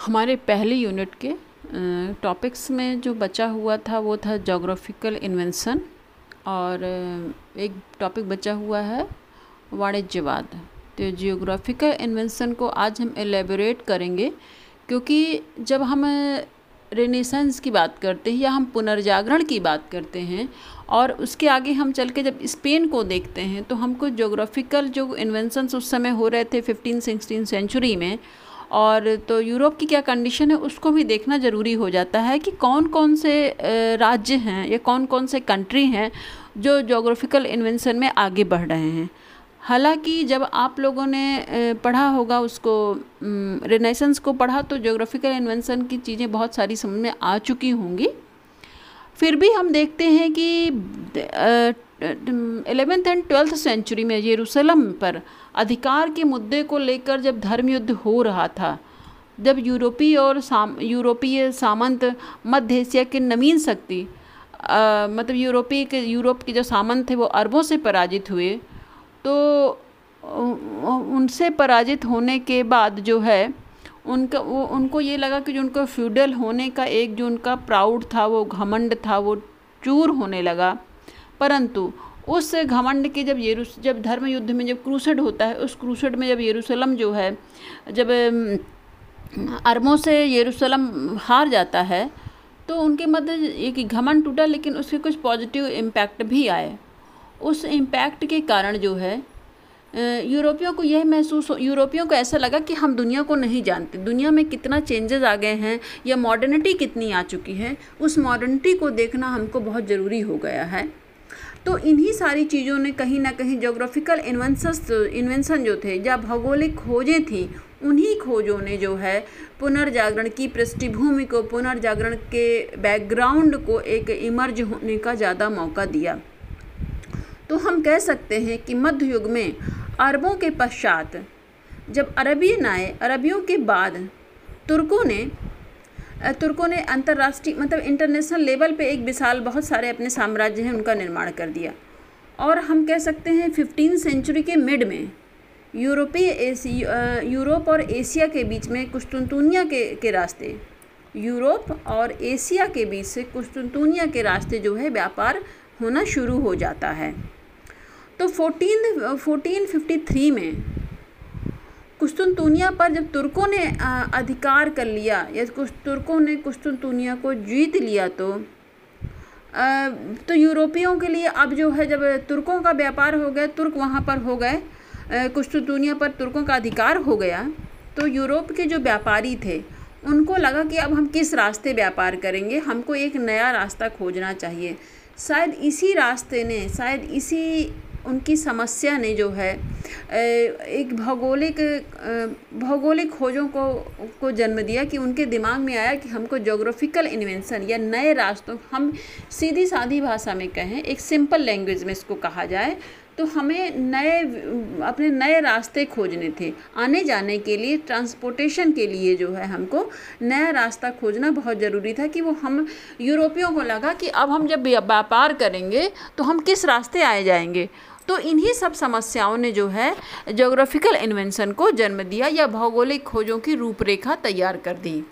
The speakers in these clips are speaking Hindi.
हमारे पहले यूनिट के टॉपिक्स में जो बचा हुआ था वो था जोग्राफिकल इन्वेंशन और एक टॉपिक बचा हुआ है वाणिज्यवाद। तो जियोग्राफिकल इन्वेंशन को आज हम एलेबोरेट करेंगे क्योंकि जब हम रेनेसेंस की बात करते हैं या हम पुनर्जागरण की बात करते हैं और उसके आगे हम चल के जब स्पेन को देखते हैं तो हमको जोग्राफिकल जो इन्वेंशंस उस समय हो रहे थे फिफ्टीन सिक्सटीन सेंचुरी में और तो यूरोप की क्या कंडीशन है, उसको भी देखना ज़रूरी हो जाता है कि कौन कौन से राज्य हैं या कौन कौन से कंट्री हैं जो जोग्राफिकल इन्वेंशन में आगे बढ़ रहे हैं। हालाँकि जब आप लोगों ने पढ़ा होगा उसको रेनेसेंस को पढ़ा तो जोग्राफिकल इन्वेंशन की चीज़ें बहुत सारी समझ में आ चुकी होंगी। फिर भी हम देखते हैं कि एलेवेंथ एंड ट्वेल्थ सेंचुरी में यरूशलम पर अधिकार के मुद्दे को लेकर जब धर्म युद्ध हो रहा था, जब यूरोपीय और साम, यूरोपीय सामंत मध्य एशिया के नवीन शक्ति मतलब यूरोपीय के, यूरोप के जो सामंत थे वो अरबों से पराजित हुए तो उनसे पराजित होने के बाद जो है, उनका, वो, उनको ये लगा कि जो उनका फ्यूडल होने का एक जो उनका प्राउड था, वो घमंड था, वो चूर होने लगा। परंतु उस घमंड के जब ये जब धर्म युद्ध में जब क्रूसेड होता है, उस क्रूसेड में जब यरूशलम जो है, जब अरबों से यरूशलम हार जाता है तो उनके मध्य एक घमंड टूटा, लेकिन उसके कुछ पॉजिटिव इम्पैक्ट भी आए। उस इम्पैक्ट के कारण जो है यूरोपियों को यह महसूस यूरोपियों को ऐसा लगा कि हम दुनिया को नहीं जानते। दुनिया में कितना चेंजेस आ गए हैं, या मॉडर्निटी कितनी आ चुकी है, उस मॉडर्निटी को देखना हमको बहुत ज़रूरी हो गया है। तो इन्हीं सारी चीज़ों ने कहीं ना कहीं जोग्राफिकल इन्वेंसस इन्वेंशन जो थे, या भौगोलिक खोजें थी, उन्हीं खोजों ने जो है पुनर्जागरण की पृष्ठभूमि को, पुनर्जागरण के बैकग्राउंड को एक इमर्ज होने का ज़्यादा मौका दिया। तो हम कह सकते हैं कि मध्य युग में अरबों के पश्चात जब अरबियन आए अरबियों के बाद तुर्कों ने तुर्कों ने अंतर्राष्ट्रीय मतलब इंटरनेशनल लेवल पे एक विशाल बहुत सारे अपने साम्राज्य हैं उनका निर्माण कर दिया। और हम कह सकते हैं फिफ्टीन सेंचुरी के मिड में यूरोपीय यूरोप और एशिया के बीच में कुश्तुनतुनिया के के रास्ते, यूरोप और एशिया के बीच से कुश्तुनतुनिया के रास्ते जो है व्यापार होना शुरू हो जाता है। तो फोर्टीन फोर्टीन फिफ्टी थ्री में कुश्तुनतुनिया पर जब तुर्कों ने अधिकार कर लिया, या कुछ तुर्कों ने कुश्तुनतुनिया को जीत लिया तो तो यूरोपियों के लिए अब जो है, जब तुर्कों का व्यापार हो गया, तुर्क वहाँ पर हो गए कुश्तुनतुनिया पर तुर्कों का अधिकार हो गया तो यूरोप के जो व्यापारी थे, उनको लगा कि अब हम किस रास्ते व्यापार करेंगे, हमको एक नया रास्ता खोजना चाहिए। शायद इसी रास्ते ने, शायद इसी, उनकी समस्या ने जो है एक भौगोलिक भौगोलिक खोजों को को जन्म दिया कि उनके दिमाग में आया कि हमको जोग्राफिकल इन्वेंशन या नए रास्तों, हम सीधी सादी भाषा में कहें, एक सिंपल लैंग्वेज में इसको कहा जाए तो हमें नए, अपने नए रास्ते खोजने थे। आने जाने के लिए ट्रांसपोर्टेशन के लिए जो है हमको नया रास्ता खोजना बहुत ज़रूरी था कि वो हम यूरोपियों को लगा कि अब हम जब व्यापार करेंगे तो हम किस रास्ते आए जाएँगे? तो इन्हीं सब समस्याओं ने जो है जोग्राफिकल इन्वेंशन को जन्म दिया या भौगोलिक खोजों की रूपरेखा तैयार कर दी।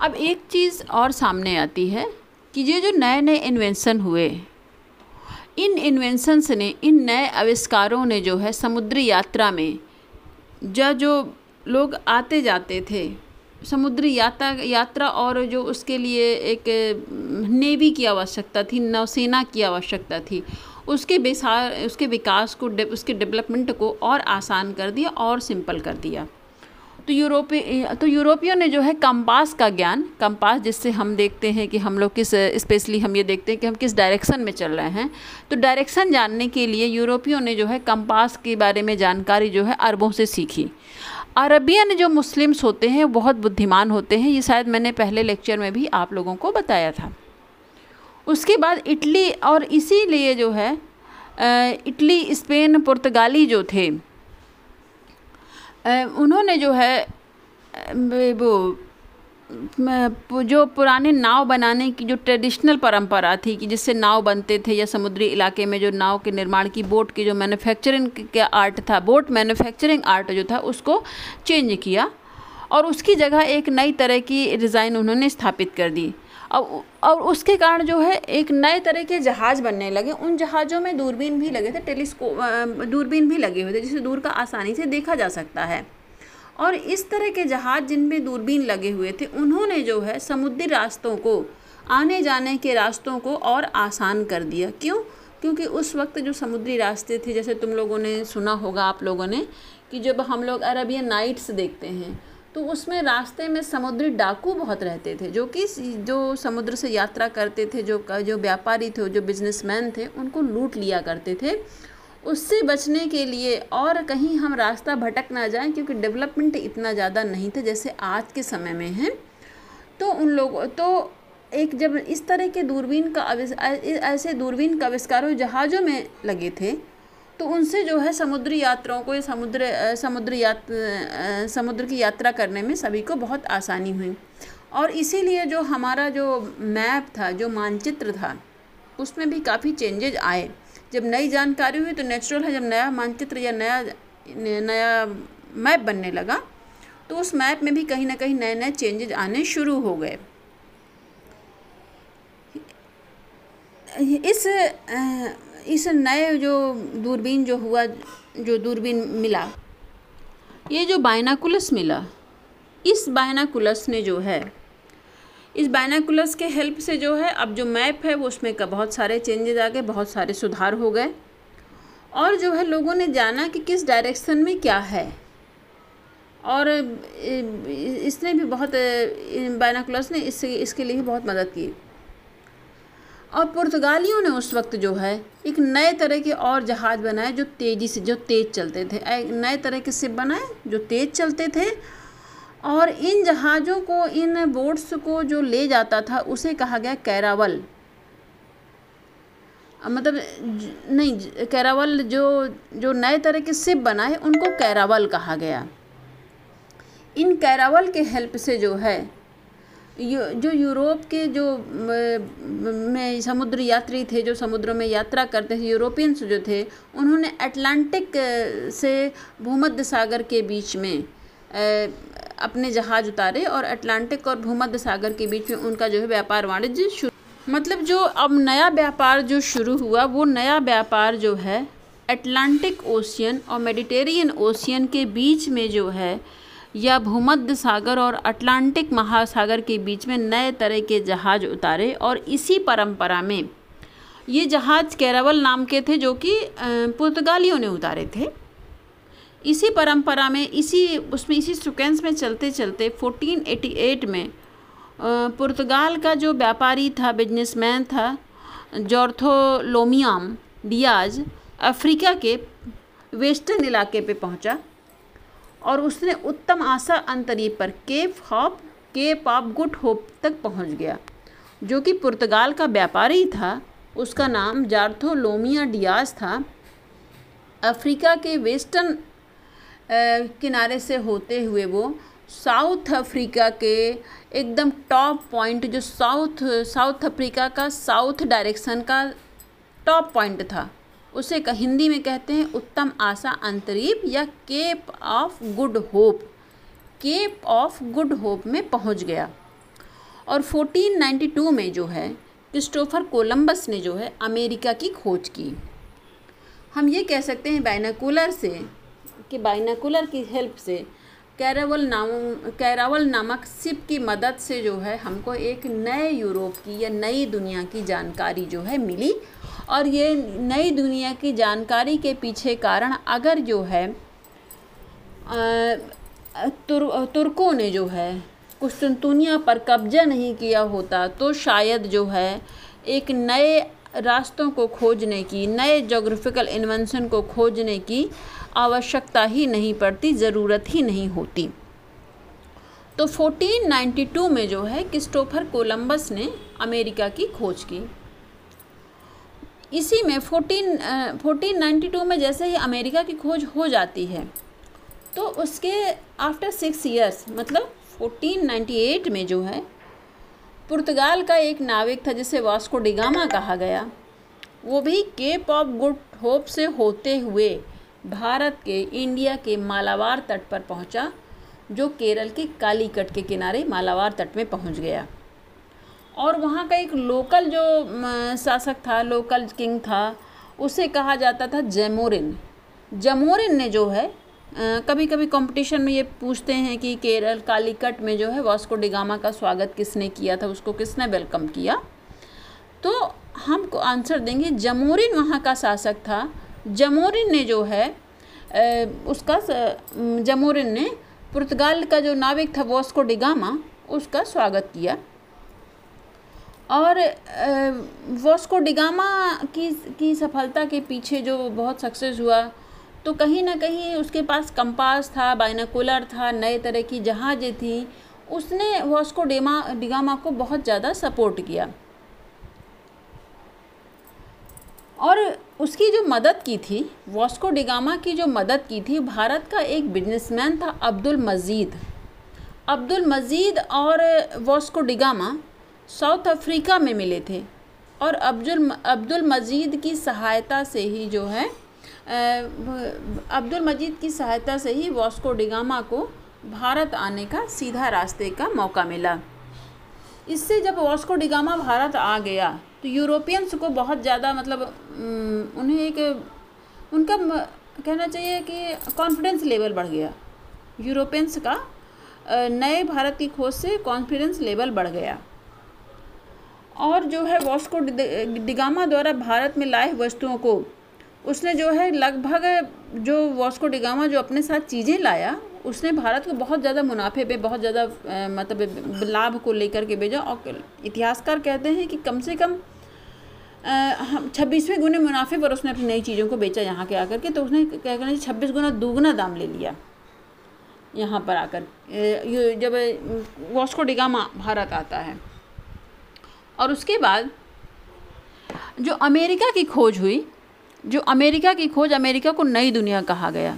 अब एक चीज़ और सामने आती है कि ये जो नए नए इन्वेंशन हुए, इन इन्वेंशंस ने, इन नए आविष्कारों ने जो है समुद्री यात्रा में जो जो लोग आते जाते थे, समुद्री यात्रा यात्रा और जो उसके लिए एक, नेवी की आवश्यकता थी, नौसेना की आवश्यकता थी उसके बेसार उसके विकास को उसके डेवलपमेंट को और आसान कर दिया और सिंपल कर दिया। तो यूरोपी तो यूरोपियों ने जो है कंपास का ज्ञान, कंपास जिससे हम देखते हैं कि हम लोग किस, स्पेशली हम ये देखते हैं कि हम किस डायरेक्शन में चल रहे हैं। तो डायरेक्शन जानने के लिए यूरोपियों ने जो है कंपास के बारे में जानकारी जो है अरबों से सीखी। अरबियन जो मुस्लिम्स होते हैं बहुत बुद्धिमान होते हैं, ये शायद मैंने पहले लेक्चर में भी आप लोगों को बताया था। उसके बाद इटली और इसीलिए जो है इटली, स्पेन, पुर्तगाली जो थे उन्होंने जो है वो जो पुराने नाव बनाने की जो ट्रेडिशनल परंपरा थी कि जिससे नाव बनते थे या समुद्री इलाके में जो नाव के निर्माण की, बोट की जो मैन्युफैक्चरिंग का आर्ट था, बोट मैन्युफैक्चरिंग आर्ट जो था, उसको चेंज किया और उसकी जगह एक नई तरह की डिज़ाइन उन्होंने स्थापित कर दी। अब और उसके कारण जो है, एक नए तरह के जहाज़ बनने लगे। उन जहाज़ों में दूरबीन भी लगे थे टेलीस्कोप दूरबीन भी लगे हुए थे जिसे दूर का आसानी से देखा जा सकता है। और इस तरह के जहाज़ जिनमें दूरबीन लगे हुए थे, उन्होंने जो है, समुद्री रास्तों को आने जाने के रास्तों को और आसान कर दिया। क्यों? क्योंकि उस वक्त जो समुद्री रास्ते थे, जैसे तुम लोगों ने सुना होगा, आप लोगों ने, कि जब हम लोग अरबियन नाइट्स देखते हैं तो उसमें रास्ते में समुद्री डाकू बहुत रहते थे, जो कि जो समुद्र से यात्रा करते थे, जो जो व्यापारी थे, जो बिजनेसमैन थे, उनको लूट लिया करते थे। उससे बचने के लिए और कहीं हम रास्ता भटक ना जाएँ, क्योंकि डेवलपमेंट इतना ज़्यादा नहीं था जैसे आज के समय में है। तो उन लोगों तो एक जब इस तरह के दूरबीन का ऐसे दूरबीन का आविष्कार जहाज़ों में लगे थे तो उनसे जो है समुद्री यात्राओं को समुद्र समुद्र यात समुद्र की यात्रा करने में सभी को बहुत आसानी हुई। और इसीलिए जो हमारा जो मैप था, जो मानचित्र था, उसमें भी काफ़ी चेंजेज आए। जब नई जानकारी हुई तो नेचुरल है, जब नया मानचित्र या नया नया मैप बनने लगा तो उस मैप में भी कहीं ना कहीं नए नए चेंजेज आने शुरू हो गए। इस इस नए जो दूरबीन जो हुआ, जो दूरबीन मिला, ये जो बायनाकुलस मिला, इस बायनाकुलस ने जो है, इस बायनाकुलस के हेल्प से जो है, अब जो मैप है, वो उसमें बहुत सारे चेंजेज आ गए, बहुत सारे सुधार हो गए। और जो है, लोगों ने जाना कि किस डायरेक्शन में क्या है। और इसने भी बहुत, बायनाकुलस ने इससे, इसके लिए बहुत मदद की। और पुर्तगालियों ने उस वक्त जो है, एक नए तरह के और जहाज़ बनाए जो तेज़ी से, जो तेज़ चलते थे। नए तरह के सिप बनाए जो तेज़ चलते थे और इन जहाज़ों को, इन बोट्स को जो ले जाता था, उसे कहा गया कैरावल। मतलब नहीं कैरावल जो जो नए तरह के सिप बनाए, उनको कैरावल कहा गया। इन कैरावल के हेल्प से जो है जो यूरोप के जो, में समुद्र यात्री थे, जो समुद्र में यात्रा करते थे, यूरोपियंस जो थे, उन्होंने अटलांटिक से भूमध्य सागर के बीच में अपने जहाज़ उतारे और अटलांटिक और भूमध्य सागर के बीच में उनका जो है व्यापार वाणिज्य शुरू। मतलब जो अब नया व्यापार जो शुरू हुआ, वो नया व्यापार जो है, अटलांटिक ओशियन और मेडिटेरियन ओशियन के बीच में जो है या भूमध्य सागर और अटलांटिक महासागर के बीच में नए तरह के जहाज़ उतारे और इसी परंपरा में ये जहाज़ कैरावल नाम के थे जो कि पुर्तगालियों ने उतारे थे। इसी परंपरा में, इसी, उसमें, इसी सिक्वेंस में चलते चलते 1488 में पुर्तगाल का जो व्यापारी था बिजनेसमैन था, जॉर्थोलोमियाम डियाज अफ्रीका के वेस्टर्न इलाके पे पहुँचा। और उसने उत्तम आशा अंतरीप पर Cape Hope Cape of Good Hope तक पहुँच गया। जो कि पुर्तगाल का व्यापारी था, उसका नाम जार्थोलोमिया डियाज था। अफ्रीका के वेस्टर्न किनारे से होते हुए वो साउथ अफ्रीका के एकदम टॉप पॉइंट, जो साउथ साउथ अफ्रीका का साउथ डायरेक्शन का टॉप पॉइंट था। उसे हिंदी में कहते हैं उत्तम आशा अंतरीप या Cape of Good Hope. Cape of Good Hope में पहुँच गया। और 1492 में जो है, क्रिस्टोफर कोलंबस ने जो है अमेरिका की खोज की। हम ये कह सकते हैं बाइनाकुलर से कि बाइनाकुलर की हेल्प से कैरावल नाम, कैरावल नामक सिप की मदद से जो है हमको एक नए यूरोप की या नई दुनिया की जानकारी जो है मिली और ये नई दुनिया की जानकारी के पीछे कारण अगर जो है तुर, तुर्कों ने जो है कुस्तुनतुनिया पर कब्जा नहीं किया होता तो शायद जो है, एक नए रास्तों को खोजने की, नए जोग्राफिकल इन्वेंशन को खोजने की आवश्यकता ही नहीं पड़ती, ज़रूरत ही नहीं होती। तो 1492 में जो है, क्रिस्टोफर कोलंबस ने अमेरिका की खोज की। इसी में फोर्टीन फोर्टीन नाइन्टी टू में जैसे ही अमेरिका की खोज हो जाती है तो उसके आफ्टर सिक्स ईयर्स मतलब फोर्टीन नाइन्टी एट में जो है, पुर्तगाल का एक नाविक था जिसे वास्को डिगामा कहा गया, वो भी केप ऑफ़ गुड होप से होते हुए भारत के इंडिया के मालाबार तट पर पहुँचा, जो केरल के कालीकट के किनारे मालाबार तट में पहुँच गया। और वहाँ का एक लोकल जो शासक था, लोकल किंग था, उसे कहा जाता था जैमोरिन। जमोरिन ने जो है कभी कभी कंपटीशन में ये पूछते हैं कि केरल कालीकट में जो है वास्को डिगामा का स्वागत किसने किया था, उसको किसने वेलकम किया? तो हम आंसर देंगे, जमोरिन वहाँ का शासक था। जमोरिन ने जो है उसका जमोरिन ने पुर्तगाल का जो नाविक था वास्को डिगामा उसका स्वागत किया। और वास्को डिगामा की की सफलता के पीछे जो बहुत सक्सेस हुआ तो कहीं ना कहीं उसके पास कंपास था, बाइनाकुलर था, नए तरह की जहाज़ें थी, उसने वास्को डेमा डिगामा को बहुत ज़्यादा सपोर्ट किया। और उसकी जो मदद की थी, वास्को डिगामा की जो मदद की थी, भारत का एक बिजनेसमैन था अब्दुल मजीद। अब्दुल मजीद और वास्को डिगामा साउथ अफ्रीका में मिले थे। और अब्दुल अब्दुल मजीद की सहायता से ही जो है अब्दुल मजीद की सहायता से ही वास्को डिगामा को भारत आने का सीधा रास्ते का मौका मिला। इससे जब वास्को डिगामा भारत आ गया तो यूरोपियंस को बहुत ज़्यादा मतलब उन्हें एक, उनका कहना चाहिए कि कॉन्फिडेंस लेवल बढ़ गया। यूरोपियंस का नए भारत की खोज से कॉन्फिडेंस लेवल बढ़ गया। और जो है वॉस्को डिगामा द्वारा भारत में लाए वस्तुओं को। उसने जो है लगभग जो वॉस्को डिगामा जो अपने साथ चीज़ें लाया, उसने भारत को बहुत ज़्यादा मुनाफे पे, बहुत ज़्यादा मतलब लाभ को लेकर के भेजा और इतिहासकार कहते हैं कि कम से कम हम छब्बीसवें गुने मुनाफे पर उसने अपनी नई चीज़ों को बेचा यहाँ के आकर के तो उसने क्या करना छब्बीस गुना दोगुना दाम ले लिया। यहाँ पर आकर जब वॉस्को डिगामा भारत आता है और उसके बाद जो अमेरिका की खोज हुई, जो अमेरिका की खोज अमेरिका को नई दुनिया कहा गया।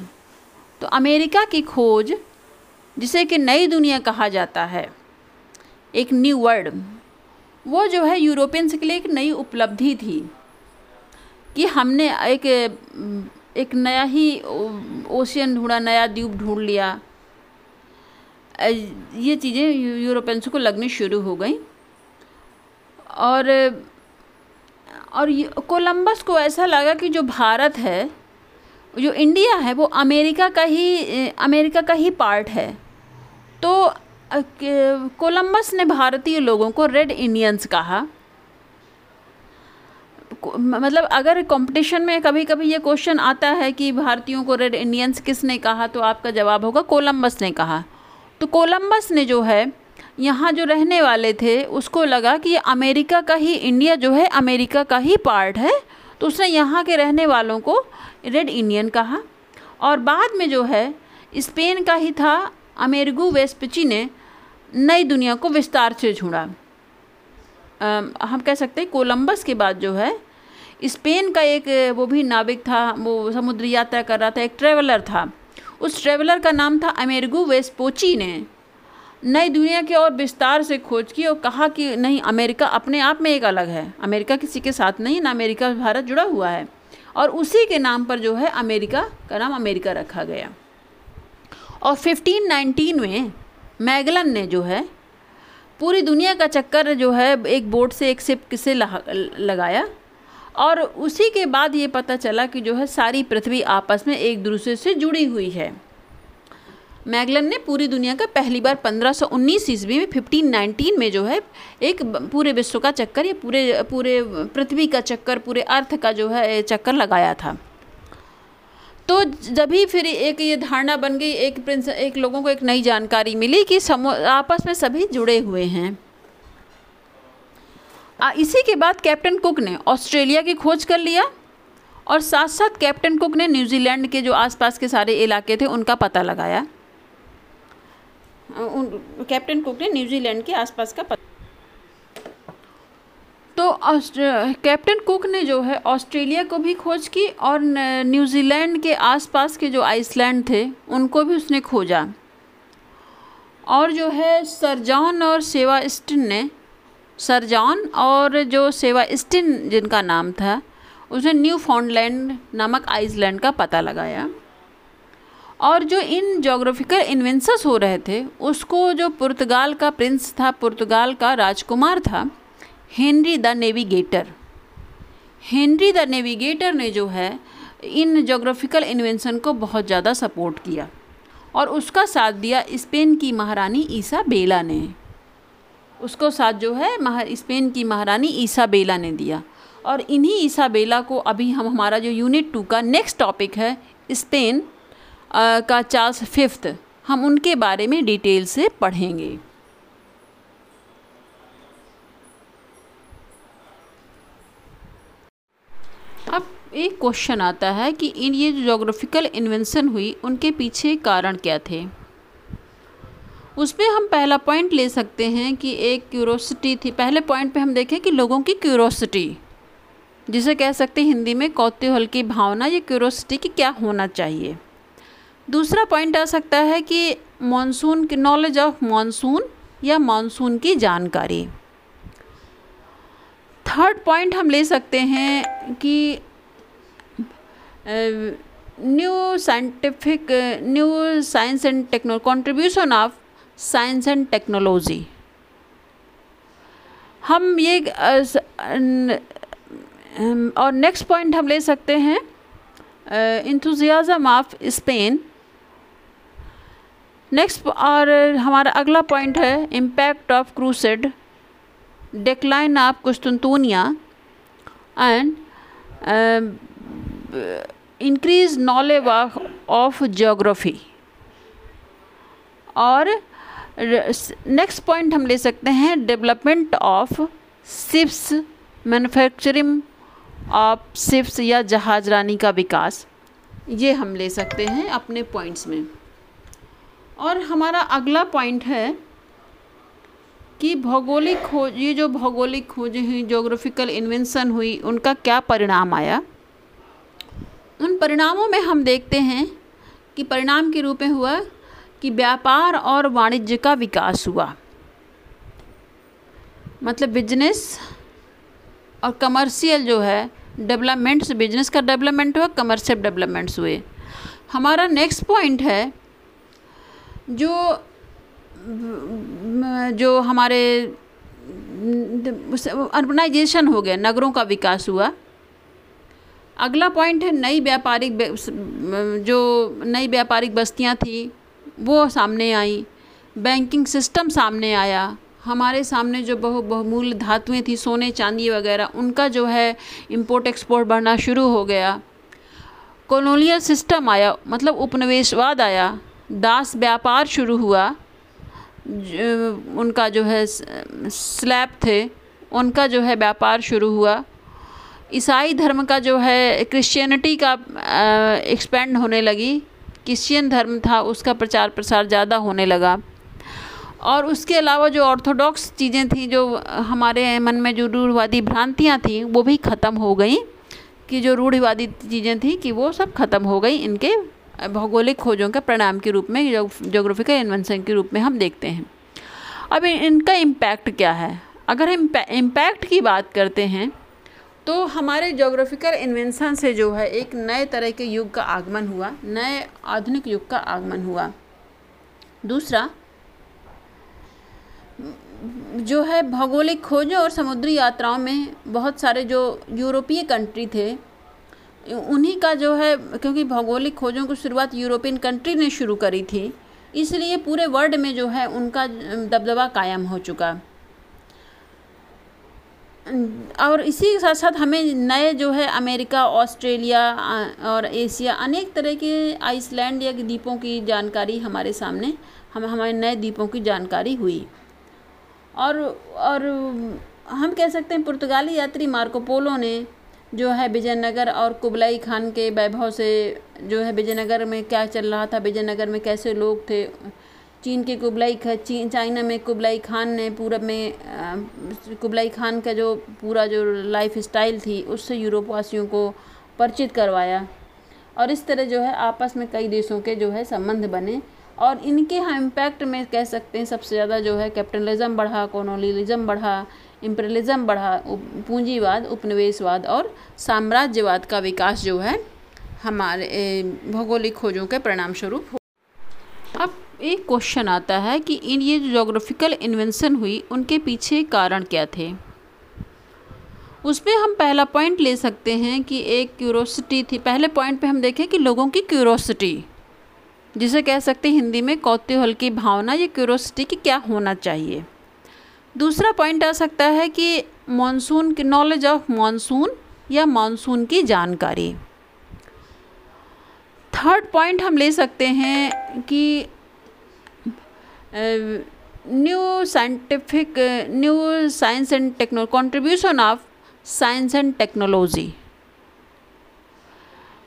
तो अमेरिका की खोज, जिसे कि नई दुनिया कहा जाता है, एक न्यू वर्ल्ड वो जो है यूरोपियंस के लिए एक नई उपलब्धि थी, कि हमने एक एक नया ही ओशियन ढूंढा, नया द्वीप ढूंढ लिया। ये चीज़ें यूरोपियंस को लगनी शुरू हो गई। और और कोलंबस को ऐसा लगा कि जो भारत है, जो इंडिया है, वो अमेरिका का ही, अमेरिका का ही पार्ट है। तो कोलंबस ने भारतीय लोगों को रेड इंडियंस कहा। मतलब अगर कंपटीशन में कभी कभी ये क्वेश्चन आता है कि भारतीयों को रेड इंडियंस किसने कहा तो आपका जवाब होगा कोलंबस ने कहा। तो कोलंबस ने जो है यहाँ जो रहने वाले थे, उसको लगा कि अमेरिका का ही, इंडिया जो है, अमेरिका का ही पार्ट है। तो उसने यहाँ के रहने वालों को रेड इंडियन कहा। और बाद में जो है स्पेन का ही था अमेरिगू वेस्पिची ने नई दुनिया को विस्तार से छूड़ा हम कह सकते हैं कोलंबस के बाद जो है स्पेन का एक, वो भी नाविक था, वो समुद्री यात्रा कर रहा था, एक ट्रेवलर था। उस ट्रेवलर का नाम था अमेरिगू वेस्पोची ने। नई दुनिया की और विस्तार से खोज की और कहा कि नहीं, अमेरिका अपने आप में एक अलग है। अमेरिका किसी के साथ नहीं, ना अमेरिका भारत जुड़ा हुआ है। और उसी के नाम पर जो है, अमेरिका का नाम अमेरिका रखा गया। और 1519 में मैगलन ने जो है, पूरी दुनिया का चक्कर जो है, एक बोट से, एक सिप से लगाया। और उसी के बाद ये पता चला कि जो है, सारी पृथ्वी आपस में एक दूसरे से जुड़ी हुई है। मैगलन ने पूरी दुनिया का पहली बार 1519 ईस्वी में 1519 में जो है एक पूरे विश्व का चक्कर या पूरे पूरे पृथ्वी का चक्कर पूरे अर्थ का जो है चक्कर लगाया था। तो जब ही फिर एक ये धारणा बन गई एक प्रिंस एक लोगों को एक नई जानकारी मिली कि समो आपस में सभी जुड़े हुए हैं। आ, इसी के बाद कैप्टन कुक ने ऑस्ट्रेलिया की खोज कर लिया और साथ साथ कैप्टन कुक ने न्यूजीलैंड के जो आसपास के सारे इलाके थे उनका पता लगाया। कैप्टन कुक ने न्यूजीलैंड के आसपास का पता तो कैप्टन कुक ने जो है ऑस्ट्रेलिया को भी खोज की और न्यूजीलैंड के आसपास के जो आइसलैंड थे, उनको भी उसने खोजा। और जो है सरजॉन और सेवा स्टिन ने सरजॉन और जो सेवा स्टिन जिनका नाम था उसने न्यू फाउंडलैंड नामक आइसलैंड का पता लगाया। और जो इन जोग्राफिकल इन्वेंसस हो रहे थे, उसको जो पुर्तगाल का प्रिंस था, पुर्तगाल का राजकुमार था Henry the Navigator Henry the Navigator ने जो है, इन जोग्राफिकल इन्वेंशन को बहुत ज़्यादा सपोर्ट किया और उसका साथ दिया स्पेन की महारानी ईसा बेला ने। उसको साथ जो है, महा, स्पेन की महारानी ईसा बेला ने दिया और इन्हीं ईसा बेला को अभी हम, हमारा जो यूनिट टू का नेक्स्ट टॉपिक है, स्पेन का चार्ल्स फिफ्थ, हम उनके बारे में डिटेल से पढ़ेंगे। अब एक क्वेश्चन आता है कि इन ये जो जोग्राफिकल इन्वेंशन हुई, उनके पीछे कारण क्या थे? उसमें हम पहला पॉइंट ले सकते हैं कि एक क्यूरोसिटी थी। पहले पॉइंट पे हम देखें कि लोगों की क्यूरोसिटी जिसे कह सकते हैं हिंदी में कौतूहल की भावना, या क्यूरोसिटी की क्या होना चाहिए। दूसरा पॉइंट आ सकता है कि मानसून की नॉलेज ऑफ़ मानसून या मानसून की जानकारी। थर्ड पॉइंट हम ले सकते हैं कि new scientific new science and techno contribution of science and technology हम ये और नेक्स्ट पॉइंट हम ले सकते हैं इंथुजियाज़म ऑफ़ स्पेन नेक्स्ट और हमारा अगला पॉइंट है impact of crusade decline of कुस्तुनतूनिया and increase knowledge of geography और नेक्स्ट पॉइंट हम ले सकते हैं development of ships manufacturing of ships या जहाजरानी का विकास. ये हम ले सकते हैं अपने पॉइंट्स में. और हमारा अगला पॉइंट है कि भौगोलिक खोज ये जो भौगोलिक खोज हुई जोग्राफिकल इन्वेंशन हुई, उनका क्या परिणाम आया? उन परिणामों में हम देखते हैं कि परिणाम के रूप में हुआ कि व्यापार और वाणिज्य का विकास हुआ। मतलब बिज़नेस और कमर्शियल जो है डेवलपमेंट्स बिज़नेस का डेवलपमेंट हुआ कमर्शियल डेवलपमेंट्स हुए। हमारा नेक्स्ट पॉइंट है जो जो हमारे, अर्बनाइजेशन हो गया, नगरों का विकास हुआ। अगला पॉइंट है नई व्यापारिक जो नई व्यापारिक बस्तियाँ थी, वो सामने आई। बैंकिंग सिस्टम सामने आया। हमारे सामने जो बहु, बहुमूल्य धातुएँ थी, सोने, चांदी वगैरह, उनका जो है इंपोर्ट एक्सपोर्ट बढ़ना शुरू हो गया। कॉलोनियल सिस्टम आया मतलब उपनिवेशवाद आया। दास व्यापार शुरू हुआ। उनका जो है स्लैब थे, उनका जो है व्यापार शुरू हुआ। ईसाई धर्म का जो है क्रिश्चियनिटी का एक्सपेंड होने लगी। क्रिश्चियन धर्म था, उसका प्रचार प्रसार ज़्यादा होने लगा। और उसके अलावा जो ऑर्थोडॉक्स चीज़ें थी, जो हमारे मन में जो रूढ़वादी भ्रांतियाँ थीं, वो भी ख़त्म हो गई। कि जो रूढ़वादी चीज़ें थी, कि वो सब ख़त्म हो गई, इनके भौगोलिक खोजों के परिणाम के रूप में जोग्राफिकल इन्वेंशन के रूप में हम देखते हैं। अब इनका इम्पैक्ट क्या है? अगर हम इम्पैक्ट की बात करते हैं तो हमारे जोग्राफिकल इन्वेंशन से जो है, एक नए तरह के युग का आगमन हुआ, नए आधुनिक युग का आगमन हुआ। दूसरा, जो है भौगोलिक खोजों और समुद्री यात्राओं में बहुत सारे जो यूरोपीय कंट्री थे उन्हीं का जो है, क्योंकि भौगोलिक खोजों की शुरुआत यूरोपियन कंट्री ने शुरू करी थी, इसलिए पूरे वर्ल्ड में जो है उनका दबदबा कायम हो चुका। और इसी के साथ साथ हमें नए जो है अमेरिका, ऑस्ट्रेलिया और एशिया, अनेक तरह के आइसलैंड या द्वीपों की जानकारी हमारे सामने, हम, हमारे नए द्वीपों की जानकारी हुई। और और हम कह सकते हैं पुर्तगाली यात्री मार्कोपोलो ने जो है विजयनगर और कुबलाई खान के वैभव से जो है विजयनगर में क्या चल रहा था, विजयनगर में कैसे लोग थे? चीन के कुबलाई चीन चाइना में कुबलाई खान ने पूरब में कुबलाई खान का जो पूरा जो लाइफ स्टाइल थी, उससे यूरोप वासियों को परिचित करवाया। और इस तरह जो है आपस में कई देशों के जो है संबंध बने। और इनके यहाँ इम्पैक्ट में कह सकते हैं सबसे ज़्यादा जो है कैपिटलिज्म बढ़ा कॉलोनियलिज्म बढ़ा इम्परलिज्म बढ़ा पूंजीवाद, उपनिवेशवाद और साम्राज्यवाद का विकास जो है, हमारे भौगोलिक खोजों के परिणाम स्वरूप हो। अब एक क्वेश्चन आता है कि इन, ये जोग्राफिकल इन्वेंशन हुई, उनके पीछे कारण क्या थे? उसमें हम पहला पॉइंट ले सकते हैं कि एक क्यूरोसिटी थी। पहले पॉइंट पे हम देखें कि लोगों की क्यूरोसिटी जिसे कह सकते हिंदी में कौतूहल की भावना या क्यूरोसिटी की क्या होना चाहिए। दूसरा पॉइंट आ सकता है कि मानसून की नॉलेज ऑफ़ मानसून या मानसून की जानकारी। थर्ड पॉइंट हम ले सकते हैं कि new scientific new science and techno contribution of science and technology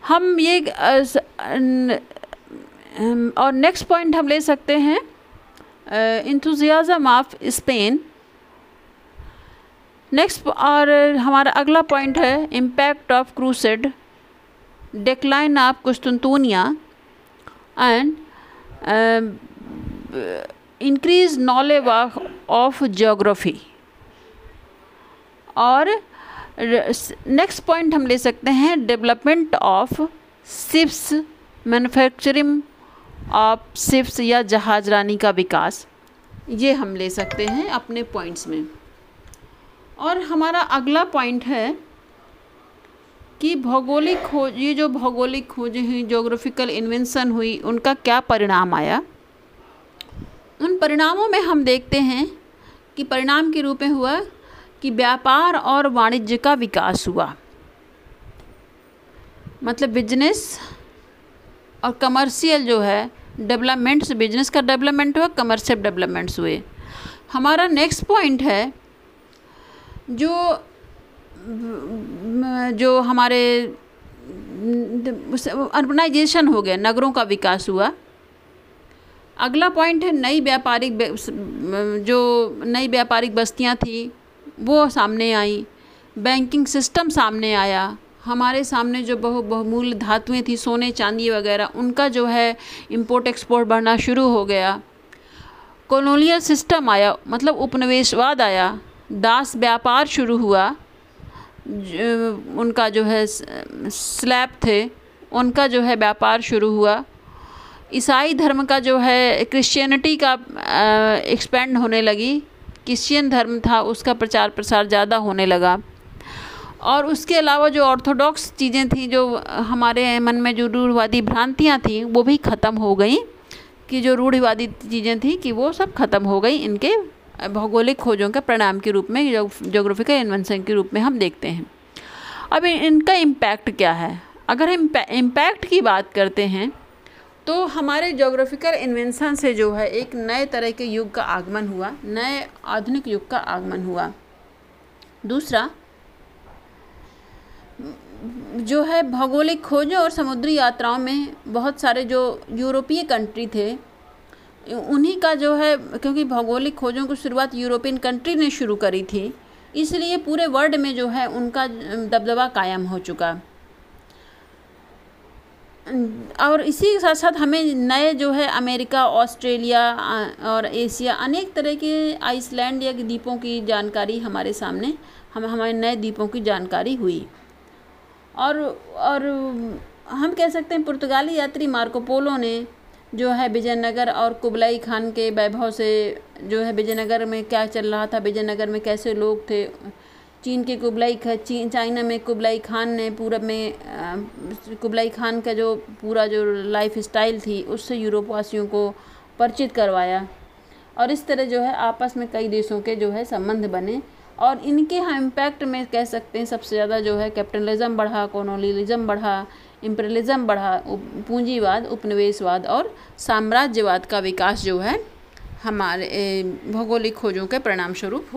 हम ये और नेक्स्ट पॉइंट हम ले सकते हैं इंथुजियाज़म ऑफ़ स्पेन नेक्स्ट और हमारा अगला पॉइंट है impact of crusade decline of कुस्तुनतूनिया and increase knowledge of geography और नेक्स्ट पॉइंट हम ले सकते हैं development of ships manufacturing of ships या जहाज़ रानी का विकास. ये हम ले सकते हैं अपने पॉइंट्स में. और हमारा अगला पॉइंट है कि भौगोलिक खोज ये जो भौगोलिक खोजें हुई जोग्राफिकल इन्वेंशन हुई, उनका क्या परिणाम आया? उन परिणामों में हम देखते हैं कि परिणाम के रूप में हुआ कि व्यापार और वाणिज्य का विकास हुआ। मतलब बिज़नेस और कमर्शियल जो है डेवलपमेंट्स बिज़नेस का डेवलपमेंट हुआ कमर्शियल डेवलपमेंट्स हुए। हमारा नेक्स्ट पॉइंट है जो जो हमारे अर्बनाइजेशन हो गया, नगरों का विकास हुआ। अगला पॉइंट है नई व्यापारिक जो नई व्यापारिक बस्तियाँ थी, वो सामने आई। बैंकिंग सिस्टम सामने आया। हमारे सामने जो बहु, बहुमूल्य धातुएँ थी, सोने, चांदी वगैरह, उनका जो है इंपोर्ट एक्सपोर्ट बढ़ना शुरू हो गया। कॉलोनियल सिस्टम आया मतलब उपनिवेशवाद आया। दास व्यापार शुरू हुआ। उनका जो है स्लैब थे, उनका जो है व्यापार शुरू हुआ। ईसाई धर्म का जो है क्रिश्चियनिटी का एक्सपेंड होने लगी। क्रिश्चियन धर्म था, उसका प्रचार प्रसार ज़्यादा होने लगा। और उसके अलावा जो ऑर्थोडॉक्स चीज़ें थी, जो हमारे मन में जो रूढ़वादी भ्रांतियाँ थीं, वो भी ख़त्म हो गई। कि जो रूढ़वादी चीज़ें थी, कि वो सब ख़त्म हो गई, इनके भौगोलिक खोजों के परिणाम के रूप में जोग्राफिकल इन्वेंशन के रूप में हम देखते हैं। अब इनका इम्पैक्ट क्या है? अगर हम इम्पैक्ट की बात करते हैं तो हमारे जोग्राफिकल इन्वेंशन से जो है, एक नए तरह के युग का आगमन हुआ, नए आधुनिक युग का आगमन हुआ। दूसरा, जो है भौगोलिक खोजों और समुद्री यात्राओं में बहुत सारे जो यूरोपीय कंट्री थे उन्हीं का जो है, क्योंकि भौगोलिक खोजों की शुरुआत यूरोपियन कंट्री ने शुरू करी थी, इसलिए पूरे वर्ल्ड में जो है उनका दबदबा कायम हो चुका। और इसी के साथ साथ हमें नए जो है अमेरिका, ऑस्ट्रेलिया और एशिया, अनेक तरह के आइसलैंड या द्वीपों की जानकारी हमारे सामने, हम, हमारे नए द्वीपों की जानकारी हुई। और और हम कह सकते हैं, पुर्तगाली यात्री मार्कोपोलो ने जो है विजयनगर और कुबलाई खान के वैभव से जो है विजयनगर में क्या चल रहा था, विजयनगर में कैसे लोग थे? चीन के कुबलाई चीन, चाइना में कुबलाई खान ने पूरब में कुबलाई खान का जो पूरा जो लाइफ स्टाइल थी, उससे यूरोप वासियों को परिचित करवाया। और इस तरह जो है आपस में कई देशों के जो है संबंध बने। और इनके यहाँ इम्पैक्ट में कह सकते हैं सबसे ज़्यादा जो है कैपिटलिज्म बढ़ा कॉलोनियलिज्म बढ़ा इम्परलिज्म बढ़ा पूंजीवाद, उपनिवेशवाद और साम्राज्यवाद का विकास जो है, हमारे भौगोलिक खोजों के परिणाम स्वरूप